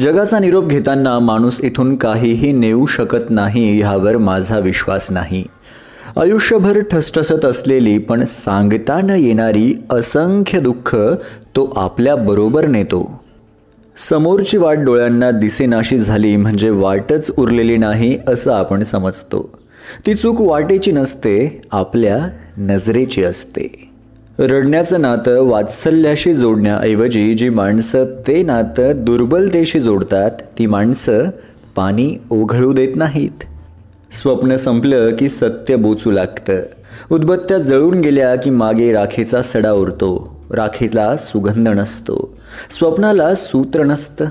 जगाचा निरोप घेताना माणूस इथून काहीही नेऊ शकत नाही ह्यावर माझा विश्वास नाही. आयुष्यभर ठसठसत असलेली पण सांगता न येणारी असंख्य दुःख तो आपल्याबरोबर नेतो. समोरची वाट डोळ्यांना दिसेनाशी झाली म्हणजे वाटच उरलेली नाही असं आपण समजतो. ती चूक वाटेची नसते आपल्या नजरेची असते. रडण्याचं नातं वात्सल्याशी जोडण्याऐवजी जी माणसं ते नातं दुर्बलतेशी जोडतात ती माणसं पाणी ओघळू देत नाहीत. स्वप्न संपलं की सत्य बोचू लागतं. उदबत्त्या जळून गेल्या की मागे राखेचा सडा उरतो. राखेला सुगंध नसतो. स्वप्नाला सूत्र नसतं.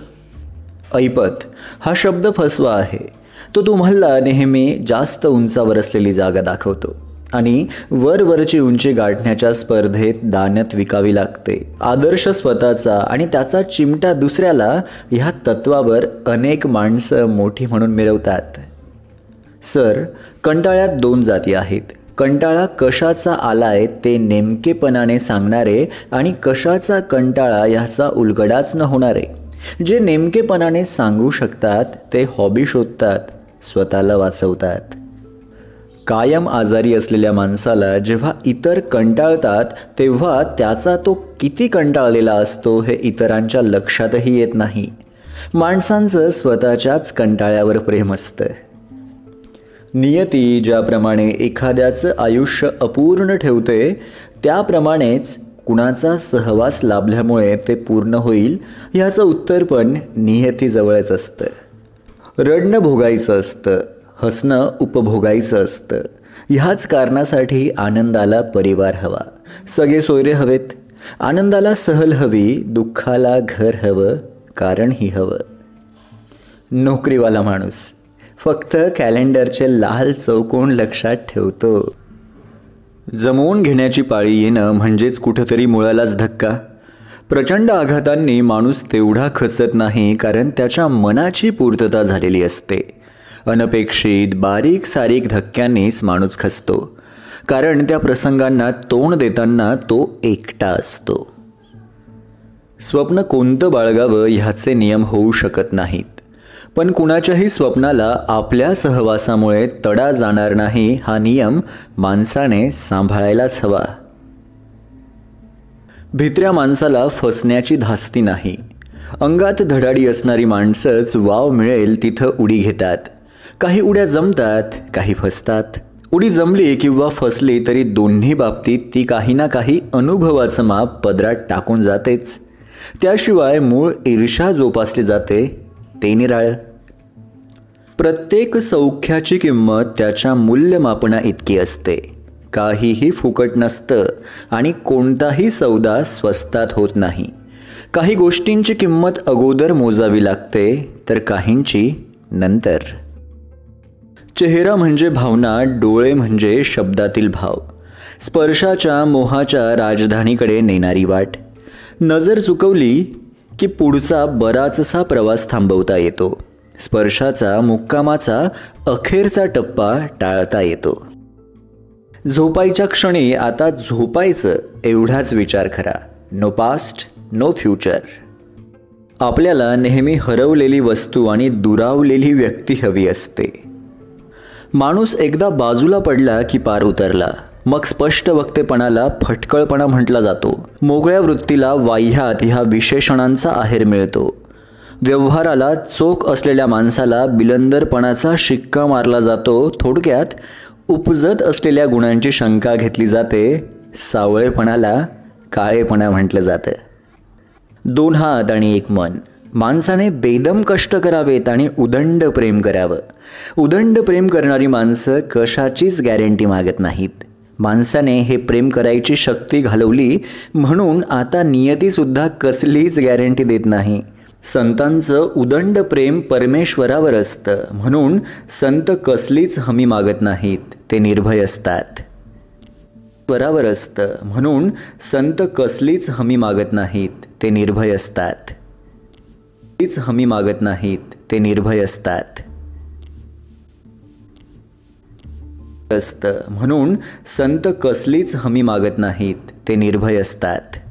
ऐपत हा शब्द फसवा आहे. तो तुम्हाला नेहमी जास्त उंचावर असलेली जागा दाखवतो. आणि वरवरची उंची गाठण्याच्या स्पर्धेत दानत विकावी लागते. आदर्श स्वतःचा आणि त्याचा चिमटा दुसऱ्याला ह्या तत्वावर अनेक माणसं मोठी म्हणून मिरवतात. सर कंटाळ्यात दोन जाती आहेत. कंटाळा कशाचा आलाय ते नेमकेपणाने सांगणारे आणि कशाचा कंटाळा ह्याचा उलगडाच न होणारे. जे नेमकेपणाने सांगू शकतात ते हॉबी शोधतात स्वतःला वाचवतात. कायम आजारी असलेल्या माणसाला जेव्हा इतर कंटाळतात तेव्हा त्याचा तो किती कंटाळलेला असतो हे इतरांच्या लक्षातही येत नाही. माणसांचं स्वतःच्याच कंटाळ्यावर प्रेम असतं. नियती ज्याप्रमाणे एखाद्याचं आयुष्य अपूर्ण ठेवते त्याप्रमाणेच कुणाचा सहवास लाभल्यामुळे ते पूर्ण होईल ह्याचं उत्तर पण नियतीजवळच असतं. रडणं भोगायचं असतं. हसणं उपभोगायचं असतं. ह्याच कारणासाठी आनंदाला परिवार हवा. सगळे सोयरे हवेत. आनंदाला सहल हवी दुःखाला घर हवं कारणही हवं. नोकरीवाला माणूस. फक्त कॅलेंडरचे लाल चौकोन लक्षात ठेवतो. जमवून घेण्याची पाळी येणं म्हणजेच कुठंतरी मुळालाच धक्का. प्रचंड आघातांनी माणूस तेवढा खचत नाही कारण त्याच्या मनाची पूर्तता झालेली असते. अनपेक्षित बारीक सारीक धक्क्यांनीच माणूस खचतो कारण त्या प्रसंगांना तोंड देताना तो एकटा असतो. स्वप्न कोणतं बाळगावं ह्याचे नियम होऊ शकत नाहीत. पण कुणाच्याही स्वप्नाला आपल्या सहवासामुळे तडा जाणार नाही हा नियम माणसाने सांभाळायलाच हवा. भित्र्या माणसाला फसण्याची धास्ती नाही. अंगात धडाडी असणारी माणसंच वाव मिळेल तिथं उडी घेतात. काही उड्या जमतात काही फसतात. उडी जमली किंवा फसली तरी दोन्ही बाबतीत ती काही ना काही अनुभवाचं माप पदरात टाकून जातेच. त्याशिवाय मूळ ईर्षा जोपासली जाते ते निराळ. प्रत्येक सौख्याची किंमत त्याच्या मूल्यमापना इतकी असते. काहीही फुकट नसतं आणि कोणताही सौदा स्वस्तात होत नाही. काही गोष्टींची किंमत अगोदर मोजावी लागते तर काहींची नंतर. चेहरा म्हणजे भावना डोळे म्हणजे शब्दातील भाव. स्पर्शाच्या मोहाच्या राजधानीकडे नेणारी वाट. नजर चुकवली की पुढचा बराचसा प्रवास थांबवता येतो. स्पर्शाचा मुक्कामाचा अखेरचा टप्पा टाळता येतो. झोपायच्या क्षणी आता झोपायचं एवढाच विचार करा नो पास्ट नो फ्युचर आपल्याला नेहमी हरवलेली वस्तू आणि दुरावलेली व्यक्ती हवी असते. माणूस एकदा बाजूला पडला की पार उतरला. मग स्पष्ट वक्तेपणाला फटकळपणा म्हटला जातो. मोकळ्या वृत्तीला वाह्यात ह्या विशेषणांचा आहेर मिळतो. व्यवहाराला चोख असलेल्या माणसाला बिलंदरपणाचा शिक्का मारला जातो. थोडक्यात उपजत असलेल्या गुणांची शंका घेतली जाते. सावळेपणाला काळेपणा म्हटलं जातं. दोन हात आणि एक मन. माणसाने बेदम कष्ट करावेत आणि उदंड प्रेम करावं. उदंड प्रेम करणारी माणसं कशाचीच गॅरंटी मागत नाहीत. माणसाने हे प्रेम करायची शक्ती घालवली म्हणून आता नियतीसुद्धा कसलीच गॅरंटी देत नाही. संतांचं उदंड प्रेम परमेश्वरावर असतं. म्हणून संत कसलीच हमी मागत नाहीत. ते निर्भय असतात. स्वरावर असतं. म्हणून संत कसलीच हमी मागत नाहीत. ते निर्भय असतात. तीच हमी मागत नाहीत ते निर्भय असतात. असतं. म्हणून संत कसलीच हमी मागत नाहीत ते निर्भय असतात.